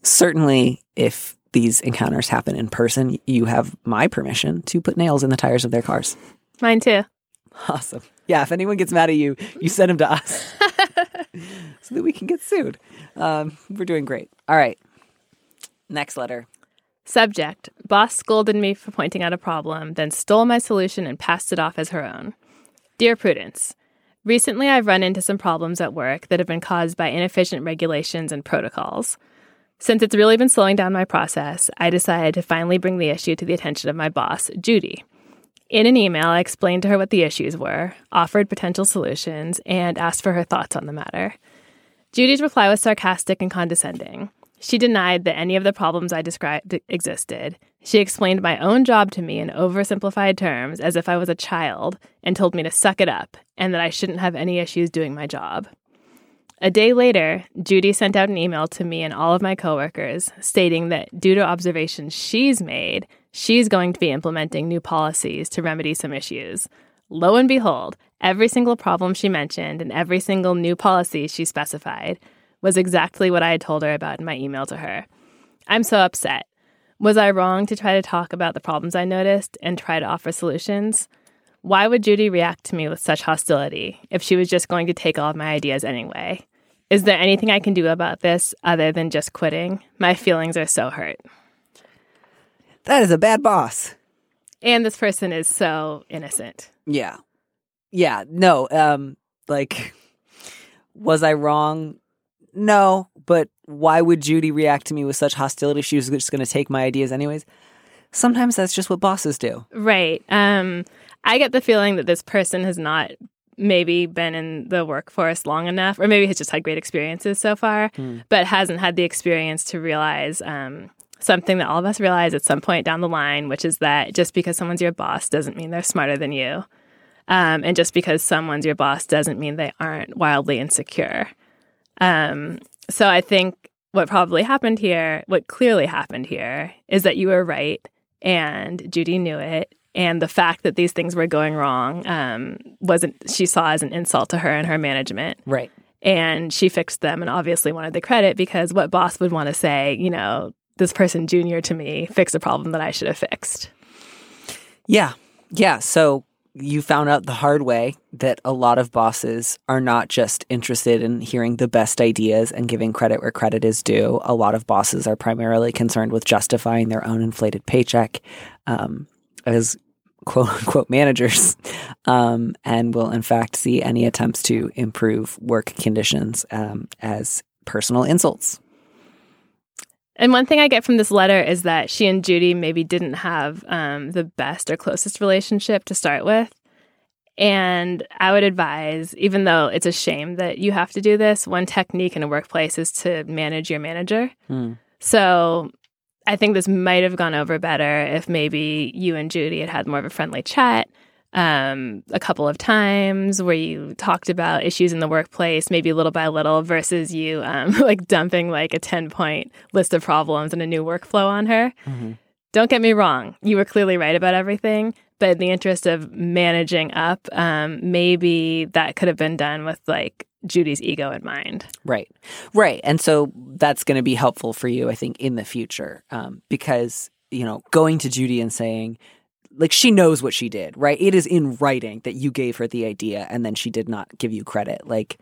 certainly if these encounters happen in person you have my permission to put nails in the tires of their cars Mine too. Awesome. Yeah, if anyone gets mad at you, you send them to us so that we can get sued. Um, we're doing great. All right. Next letter. Subject Boss scolded me for pointing out a problem, then stole my solution and passed it off as her own. Dear Prudence, recently I've run into some problems at work that have been caused by inefficient regulations and protocols. Since it's really been slowing down my process, I decided to finally bring the issue to the attention of my boss, Judy. In an email, I explained to her what the issues were, offered potential solutions, and asked for her thoughts on the matter. Judy's reply was sarcastic and condescending. She denied that any of the problems I described existed. She explained my own job to me in oversimplified terms as if I was a child and told me to suck it up and that I shouldn't have any issues doing my job. A day later, Judy sent out an email to me and all of my coworkers stating that due to observations she's made, she's going to be implementing new policies to remedy some issues. Lo and behold, every single problem she mentioned and every single new policy she specified was exactly what I had told her about in my email to her. I'm so upset. Was I wrong to try to talk about the problems I noticed and try to offer solutions? Why would Judy react to me with such hostility if she was just going to take all of my ideas anyway? Is there anything I can do about this other than just quitting? My feelings are so hurt. That is a bad boss. And this person is so innocent. Yeah. Yeah. No. Um, like, was I wrong? No. But why would Judy react to me with such hostility? She was just going to take my ideas anyways. Sometimes that's just what bosses do. Right. Um, I get the feeling that this person has not maybe been in the workforce long enough, or maybe has just had great experiences so far, but hasn't had the experience to realize um, something that all of us realize at some point down the line, which is that just because someone's your boss doesn't mean they're smarter than you. Um, and just because someone's your boss doesn't mean they aren't wildly insecure. Um, so I think what probably happened here, what clearly happened here, is that you were right and Judy knew it. And the fact that these things were going wrong um, wasn't she saw as an insult to her and her management. Right. And she fixed them and obviously wanted the credit because what boss would want to say, you know, this person junior to me fixed a problem that I should have fixed. Yeah. Yeah. So you found out the hard way that a lot of bosses are not just interested in hearing the best ideas and giving credit where credit is due. A lot of bosses are primarily concerned with justifying their own inflated paycheck um, as quote unquote managers um, and will, in fact, see any attempts to improve work conditions um, as personal insults. And one thing I get from this letter is that she and Judy maybe didn't have um, the best or closest relationship to start with. And I would advise, even though it's a shame that you have to do this, one technique in a workplace is to manage your manager. Hmm. So I think this might have gone over better if maybe you and Judy had had more of a friendly chat um, a couple of times where you talked about issues in the workplace, maybe little by little, versus you um, like dumping like a 10 point list of problems and a new workflow on her. Don't get me wrong, you were clearly right about everything, but in the interest of managing up, um, maybe that could have been done with like Judy's ego in mind. Right. Right. And so that's going to be helpful for you, I think, in the future. Um, because, you know, going to Judy and saying, like, she knows what she did, right? It is in writing that you gave her the idea and then she did not give you credit. Like,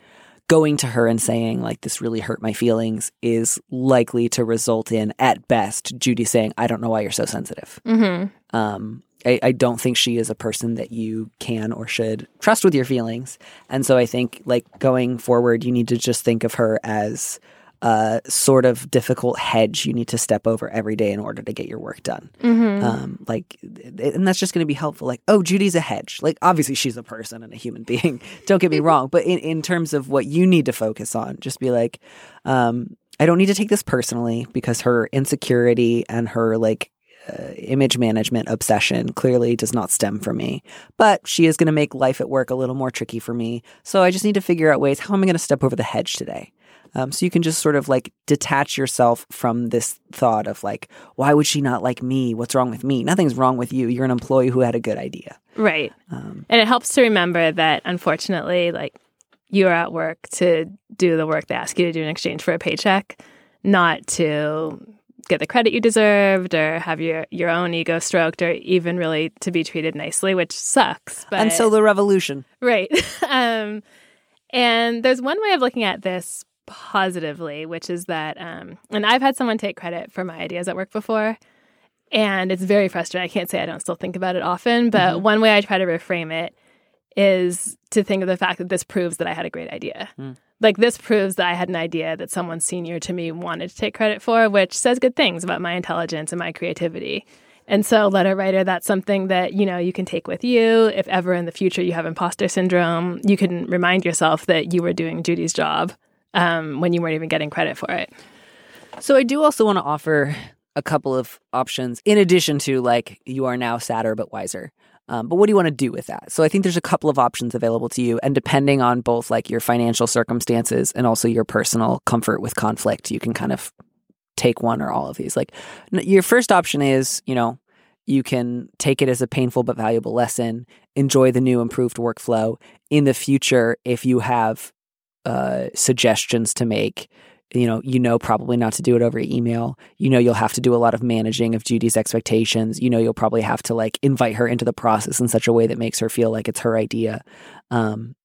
going to her and saying, like, this really hurt my feelings is likely to result in, at best, Judy saying, I don't know why you're so sensitive. Mm-hmm. Um, I, I don't think she is a person that you can or should trust with your feelings. And so I think, like, going forward, you need to just think of her as a sort of difficult hedge you need to step over every day in order to get your work done. Mm-hmm. Um, like, and that's just going to be helpful. Like, oh, Judy's a hedge. Like, obviously, she's a person and a human being. Don't get me wrong. But in, in terms of what you need to focus on, just be like, um, I don't need to take this personally because her insecurity and her like uh, image management obsession clearly does not stem from me. But she is going to make life at work a little more tricky for me. So I just need to figure out ways how am I going to step over the hedge today? Um, so you can just sort of like detach yourself from this thought of like, why would she not like me? What's wrong with me? Nothing's wrong with you. You're an employee who had a good idea. Right. Um, And it helps to remember that unfortunately, like you are at work to do the work they ask you to do in exchange for a paycheck, not to get the credit you deserved or have your, your own ego stroked or even really to be treated nicely, which sucks. But until the revolution. Right. um, and there's one way of looking at this positively, which is that, um, and I've had someone take credit for my ideas at work before, and it's very frustrating. I can't say I don't still think about it often, but one way I try to reframe it is to think of the fact that this proves that I had a great idea. Like, this proves that I had an idea that someone senior to me wanted to take credit for, which says good things about my intelligence and my creativity. And so, letter writer, that's something that you know you can take with you. If ever in the future you have imposter syndrome, you can remind yourself that you were doing Judy's job um, when you weren't even getting credit for it. So I do also want to offer a couple of options in addition to like you are now sadder but wiser. Um, but what do you want to do with that? So I think there's a couple of options available to you, and depending on both like your financial circumstances and also your personal comfort with conflict, you can kind of take one or all of these. Like your first option is, you know, you can take it as a painful but valuable lesson, enjoy the new improved workflow. In the future, if you have uh, suggestions to make, you know, you know probably not to do it over email. You know you'll have to do a lot of managing of Judy's expectations. You know you'll probably have to like invite her into the process in such a way that makes her feel like it's her idea. Um,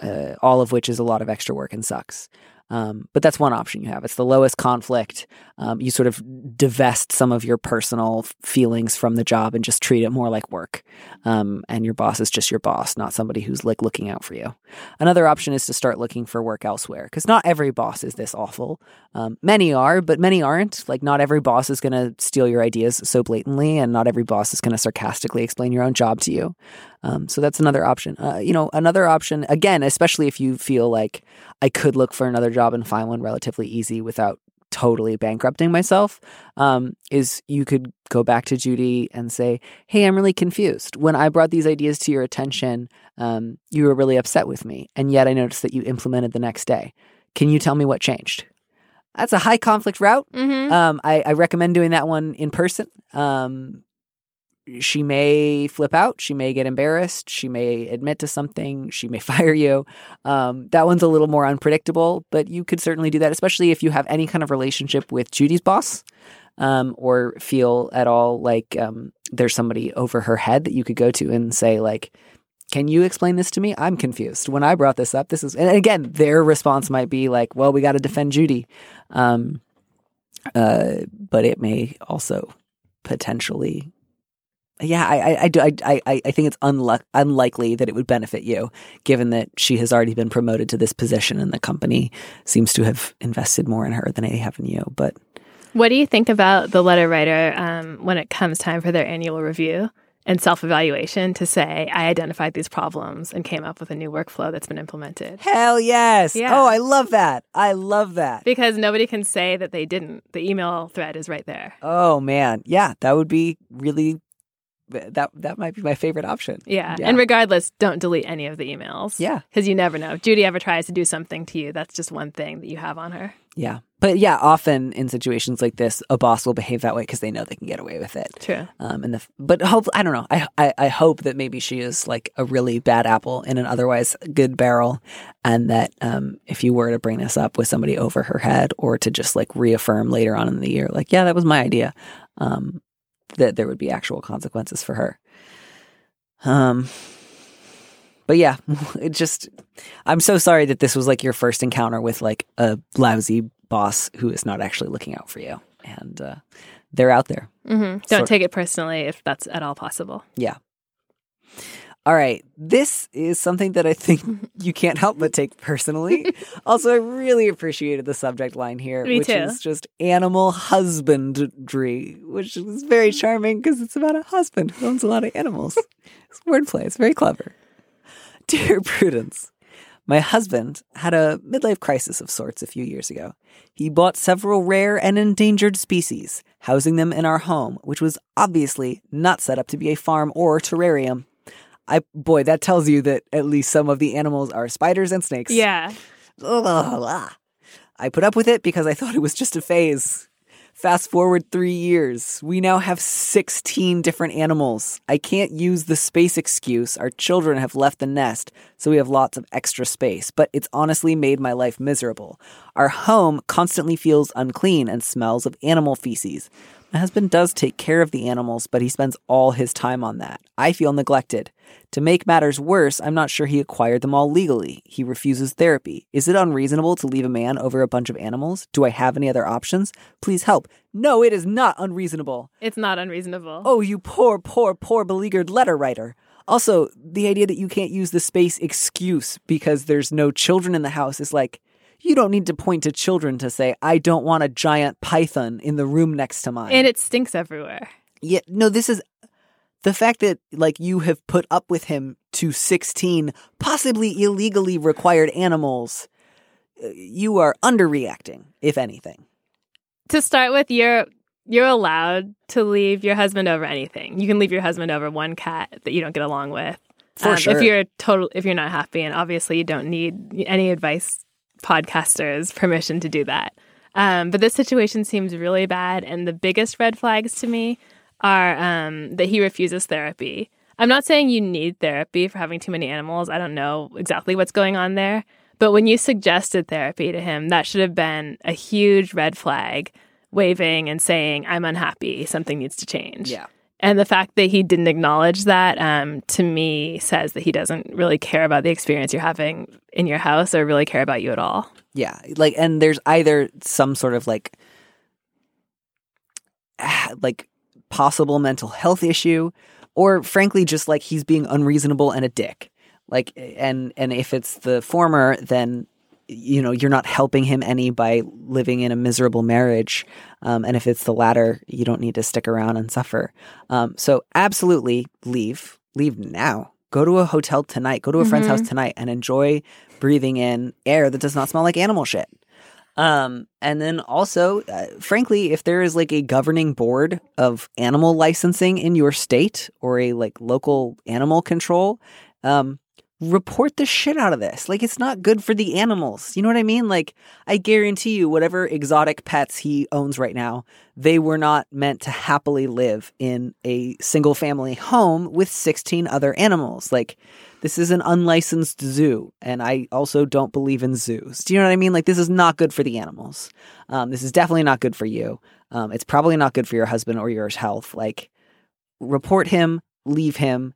uh, all of which is a lot of extra work and sucks. Um, but that's one option you have. It's the lowest conflict. Um, you sort of divest some of your personal feelings from the job and just treat it more like work. Um, and your boss is just your boss, not somebody who's like looking out for you. Another option is to start looking for work elsewhere because not every boss is this awful. Um, many are, but many aren't. Like, not every boss is going to steal your ideas so blatantly, and not every boss is going to sarcastically explain your own job to you. Um, so that's another option. Uh, you know, another option, again, especially if you feel like I could look for another job and find one relatively easy without totally bankrupting myself, um, is you could go back to Judy and say, Hey, I'm really confused. When I brought these ideas to your attention, um, you were really upset with me. And yet I noticed that you implemented the next day. Can you tell me what changed? That's a high conflict route. Mm-hmm. Um, I, I recommend doing that one in person. Um, she may flip out. She may get embarrassed. She may admit to something. She may fire you. Um, that one's a little more unpredictable, but you could certainly do that, especially if you have any kind of relationship with Judy's boss um, or feel at all like um, there's somebody over her head that you could go to and say, like, can you explain this to me? I'm confused. When I brought this up, this is, and again, their response might be like, well, we got to defend Judy. Um, uh, but it may also potentially yeah, I, I, I do. I, I, I think it's unluck- unlikely that it would benefit you, given that she has already been promoted to this position, and the company seems to have invested more in her than they have in you. But What do you think about the letter writer um, when it comes time for their annual review and self evaluation to say, I identified these problems and came up with a new workflow that's been implemented? hell yes! Yeah. Oh, I love that. I love that. Because nobody can say that they didn't. The email thread is right there. Oh man, yeah, that would be really. That that might be my favorite option. Yeah. Yeah. And regardless, don't delete any of the emails. Yeah. Because you never know. If Judy ever tries to do something to you, that's just one thing that you have on her. Yeah. But yeah, often in situations like this, a boss will behave that way because they know they can get away with it. True. Um, and the but hope I don't know. I, I I hope that maybe she is like a really bad apple in an otherwise good barrel, and that um, if you were to bring this up with somebody over her head, or to just like reaffirm later on in the year, like yeah, that was my idea, um, that there would be actual consequences for her. Um, but yeah, it just I'm so sorry that this was like your first encounter with like a lousy boss who is not actually looking out for you, and uh, they're out there. hmm Don't Sort- take it personally if that's at all possible. Yeah. All right. This is something that I think you can't help but take personally. also, I really appreciated the subject line here, Me which too. is just animal husbandry, which is very charming because it's about a husband who owns a lot of animals. it's wordplay. It's very clever. Dear Prudence, my husband had a midlife crisis of sorts a few years ago. He bought several rare and endangered species, housing them in our home, which was obviously not set up to be a farm or terrarium. I boy, that tells you that at least some of the animals are spiders and snakes. Yeah. I put up with it because I thought it was just a phase. Fast forward three years, we now have 16 different animals. I can't use the space excuse. Our children have left the nest, so we have lots of extra space, but it's honestly made my life miserable. Our home constantly feels unclean and smells of animal feces. My husband does take care of the animals, but he spends all his time on that. I feel neglected. To make matters worse, I'm not sure he acquired them all legally. He refuses therapy. Is it unreasonable to leave a man over a bunch of animals? Do I have any other options? Please help. No, it is not unreasonable. It's not unreasonable. Oh, you poor, poor, poor beleaguered letter writer. Also, the idea that you can't use the space excuse because there's no children in the house is like, you don't need to point to children to say, I don't want a giant python in the room next to mine. And it stinks everywhere. Yeah, no, this is the fact that like you have put up with him to 16 possibly illegally required animals. uh, You are underreacting, if anything. To start with, you're you're allowed to leave your husband over anything. You can leave your husband over one cat that you don't get along with. For Um, sure. If you're total if you're not happy and obviously you don't need any advice podcasters permission to do that. Um, but this situation seems really bad and the biggest red flags to me are um, that he refuses therapy. I'm not saying you need therapy for having too many animals. I don't know exactly what's going on there. But when you suggested therapy to him, that should have been a huge red flag, waving and saying, I'm unhappy, something needs to change. And the fact that he didn't acknowledge that um, to me says that he doesn't really care about the experience you're having in your house or really care about you at all. Yeah, like and there's either some sort of like like possible mental health issue or frankly just like he's being unreasonable and a dick. Like and and if it's the former then you know you're not helping him any by living in a miserable marriage. Um, and if it's the latter you don't need to stick around and suffer. Um, so absolutely leave leave now. Go to a hotel tonight. Go to a friend's house tonight and enjoy breathing in air that does not smell like animal shit. Um, and then also, uh, frankly, if there is like a governing board of animal licensing in your state or a like local animal control, um, report the shit out of this. Like, it's not good for the animals. You know what I mean? Like, I guarantee you, whatever exotic pets he owns right now, they were not meant to happily live in a single family home with 16 other animals. Like, this is an unlicensed zoo, and I also don't believe in zoos. Do you know what I mean? Like, this is not good for the animals. Um, this is definitely not good for you. Um, it's probably not good for your husband or your health. Like, report him, leave him,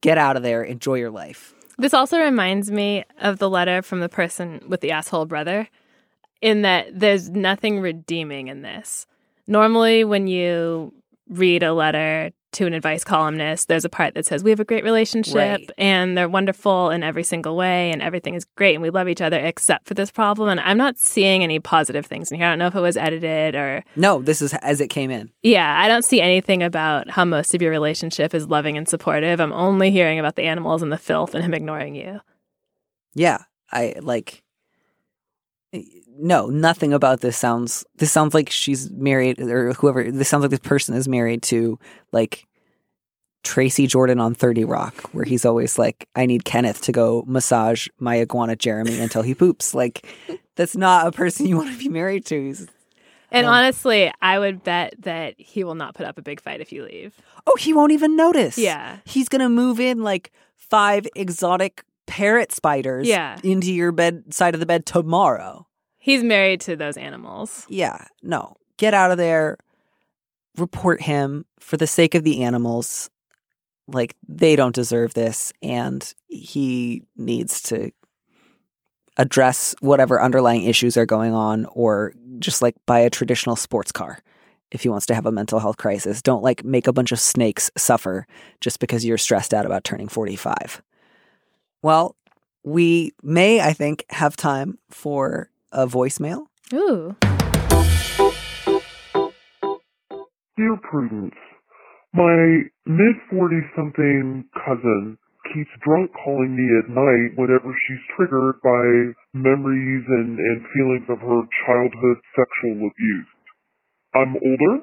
get out of there, enjoy your life. This also reminds me of the letter from the person with the asshole brother, in that there's nothing redeeming in this. Normally, when you read a letter to an advice columnist, there's a part that says, We have a great relationship Right. and they're wonderful in every single way and everything is great and we love each other except for this problem. And I'm not seeing any positive things in here. I don't know if it was edited or No, this is as it came in. yeah, I don't see anything about how most of your relationship is loving and supportive. I'm only hearing about the animals and the filth and him ignoring you. Yeah, I like. No, nothing about this sounds. This sounds like she's married, or whoever. This sounds like this person is married to like Tracy Jordan on Thirty Rock, where he's always like, "I need Kenneth to go massage my iguana Jeremy until he poops." Like, That's not a person you want to be married to. He's, And Um, honestly, I would bet that he will not put up a big fight if you leave. oh, he won't even notice. Yeah. He's going to move in like five exotic parrot spiders Yeah. into your bed side of the bed tomorrow. He's married to those animals. Yeah, no. Get out of there. Report him for the sake of the animals. Like they don't deserve this and he needs to address whatever underlying issues are going on or just like buy a traditional sports car if he wants to have a mental health crisis. Don't like make a bunch of snakes suffer just because you're stressed out about turning 45. Well, we may, I think, have time for a voicemail. Ooh. Dear Prudence, my mid 40 something cousin keeps drunk calling me at night whenever she's triggered by memories and, and feelings of her childhood sexual abuse. I'm older,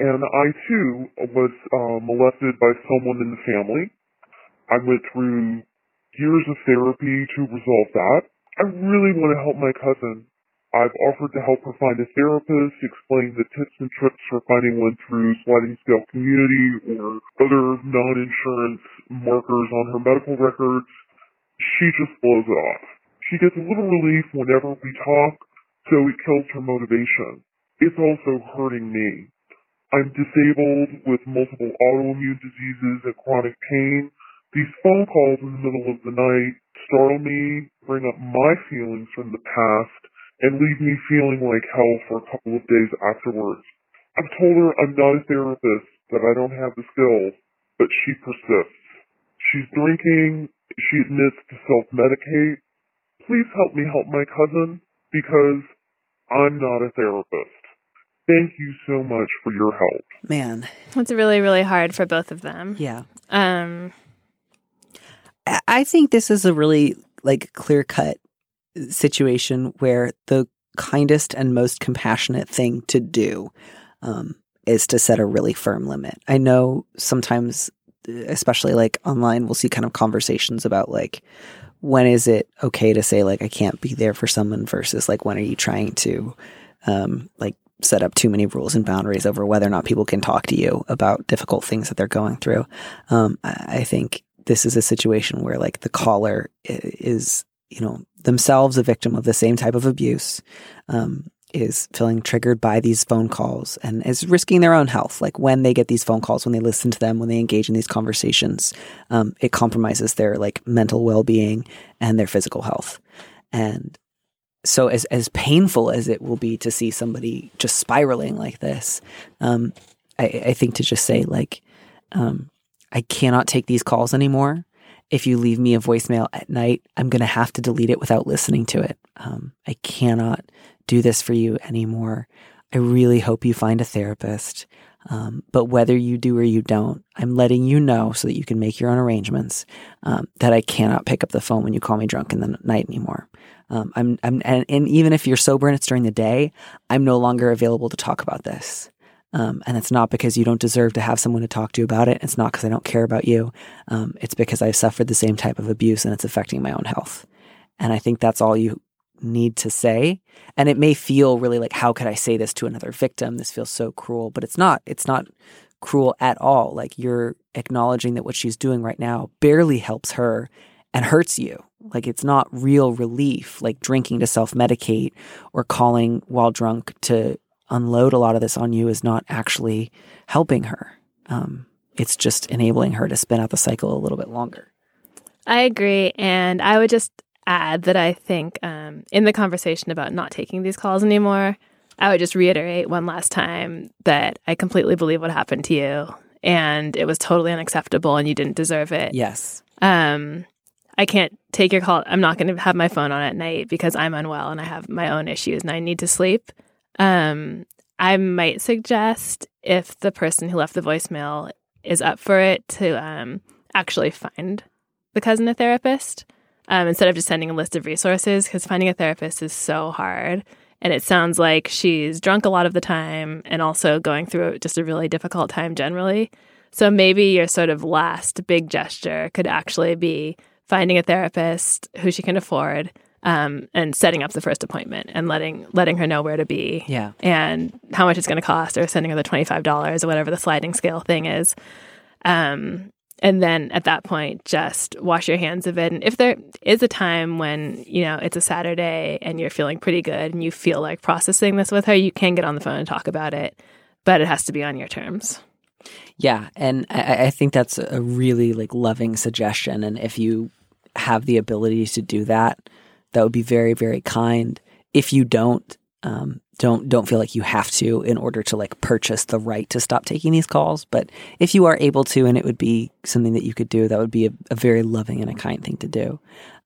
and I too was uh, molested by someone in the family. I went through years of therapy to resolve that. I really want to help my cousin. I've offered to help her find a therapist, explain the tips and tricks for finding one through sliding scale community or other non-insurance markers on her medical records. She just blows it off. She gets a little relief whenever we talk, so it kills her motivation. It's also hurting me. I'm disabled with multiple autoimmune diseases and chronic pain. These phone calls in the middle of the night startle me, bring up my feelings from the past, and leave me feeling like hell for a couple of days afterwards. I've told her I'm not a therapist, that I don't have the skills, but she persists. She's drinking, she admits to self-medicate. Please help me help my cousin, because I'm not a therapist. Thank you so much for your help. Man, It's really, really hard for both of them. yeah. Um, I- I think this is a really like clear cut situation where the kindest and most compassionate thing to do um, is to set a really firm limit. I know sometimes, especially like online, we'll see kind of conversations about like when is it okay to say like I can't be there for someone versus like when are you trying to um, like set up too many rules and boundaries over whether or not people can talk to you about difficult things that they're going through. Um, I, I think this is a situation where like the caller is, you know, themselves a victim of the same type of abuse, um, is feeling triggered by these phone calls and is risking their own health. Like when they get these phone calls, when they listen to them, when they engage in these conversations, um, it compromises their like mental well being and their physical health. And so as as painful as it will be to see somebody just spiraling like this, um, I, I think to just say like, um, I cannot take these calls anymore. If you leave me a voicemail at night, I'm going to have to delete it without listening to it. Um, I cannot do this for you anymore. I really hope you find a therapist. Um, but whether you do or you don't, I'm letting you know so that you can make your own arrangements um, that I cannot pick up the phone when you call me drunk in the night anymore. Um, I'm, I'm, and, and even if you're sober and it's during the day, I'm no longer available to talk about this. Um, and it's not because you don't deserve to have someone to talk to about it. It's not because I don't care about you. Um, it's because I've suffered the same type of abuse and it's affecting my own health. And I think that's all you need to say. And it may feel really like, how could I say this to another victim? This feels so cruel, but it's not. It's not cruel at all. Like you're acknowledging that what she's doing right now barely helps her and hurts you. Like it's not real relief, like drinking to self medicate or calling while drunk to unload a lot of this on you is not actually helping her. Um, it's just enabling her to spin out the cycle a little bit longer. I agree. And I would just add that I think um, in the conversation about not taking these calls anymore, I would just reiterate one last time that I completely believe what happened to you and it was totally unacceptable and you didn't deserve it. Yes. Um, I can't take your call. I'm not going to have my phone on at night because I'm unwell and I have my own issues and I need to sleep. Um, I might suggest if the person who left the voicemail is up for it to um, actually find the cousin a therapist um, instead of just sending a list of resources because finding a therapist is so hard. And it sounds like she's drunk a lot of the time and also going through just a really difficult time generally. So maybe your sort of last big gesture could actually be finding a therapist who she can afford um, and setting up the first appointment and letting letting her know where to be Yeah. and how much it's going to cost or sending her the $25 or whatever the sliding scale thing is um, and then at that point just wash your hands of it and if there is a time when you know it's a saturday and you're feeling pretty good and you feel like processing this with her you can get on the phone and talk about it but it has to be on your terms Yeah, and I, I think that's a really like loving suggestion. And if you have the ability to do that, that would be very, very kind. If you don't, um, don't don't feel like you have to in order to like purchase the right to stop taking these calls. But if you are able to, and it would be something that you could do, that would be a, a very loving and a kind thing to do.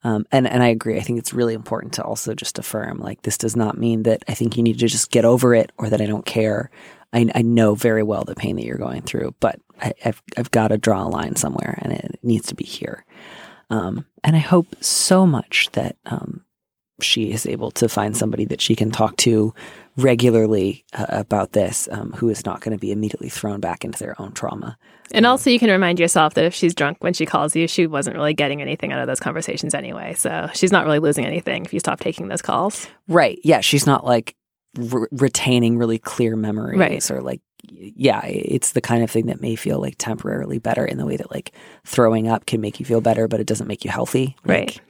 Um, and and I agree. I think it's really important to also just affirm like this does not mean that I think you need to just get over it or that I don't care. I, I know very well the pain that you're going through, but I, I've I've got to draw a line somewhere, and it needs to be here. Um, and I hope so much that um, she is able to find somebody that she can talk to regularly uh, about this, um, who is not going to be immediately thrown back into their own trauma. and also you can remind yourself that if she's drunk when she calls you she wasn't really getting anything out of those conversations anyway so she's not really losing anything if you stop taking those calls Right? Yeah, she's not like re- retaining really clear memories Right. or like yeah it's the kind of thing that may feel like temporarily better in the way that like throwing up can make you feel better but it doesn't make you healthy Right. Like,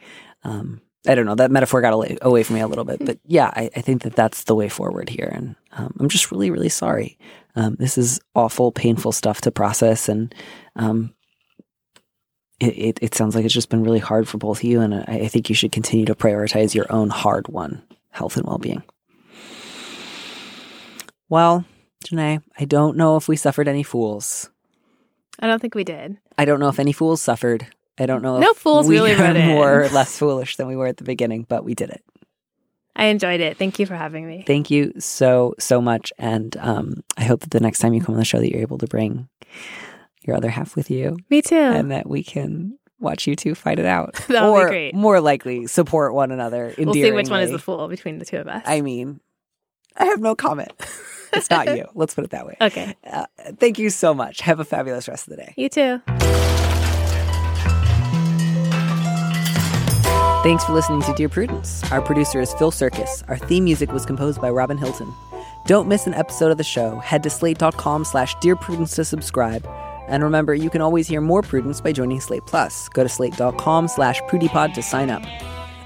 um i don't know that metaphor got away, from me a little bit but yeah I, I think that that's the way forward here and um, i'm just really really sorry um, this is awful painful stuff to process and um it, it, it sounds like it's just been really hard for both of you and I, I think you should continue to prioritize your own hard won health and well-being well Jenée, I don't know if we suffered any fools. i don't think we did I don't know if any fools suffered. I don't know No if fools we really are more or less foolish than we were at the beginning, but we did it. i enjoyed it thank you for having me Thank you so, so much. And um, I hope that the next time you come on the show that you're able to bring your other half with you me too and that we can watch you two fight it out. That would be or great. more likely support one another. we'll see which one is the fool between the two of us I mean, I have no comment. It's not you. Let's put it that way. okay Uh, thank you so much. Have a fabulous rest of the day. you too Thanks for listening to Dear Prudence. Our producer is Phil Surkis. Our theme music was composed by Robin Hilton. Don't miss an episode of the show. Head to slate.com slash Dear Prudence to subscribe. And remember, you can always hear more Prudence by joining Slate Plus. Go to slate.com slash prudypod to sign up.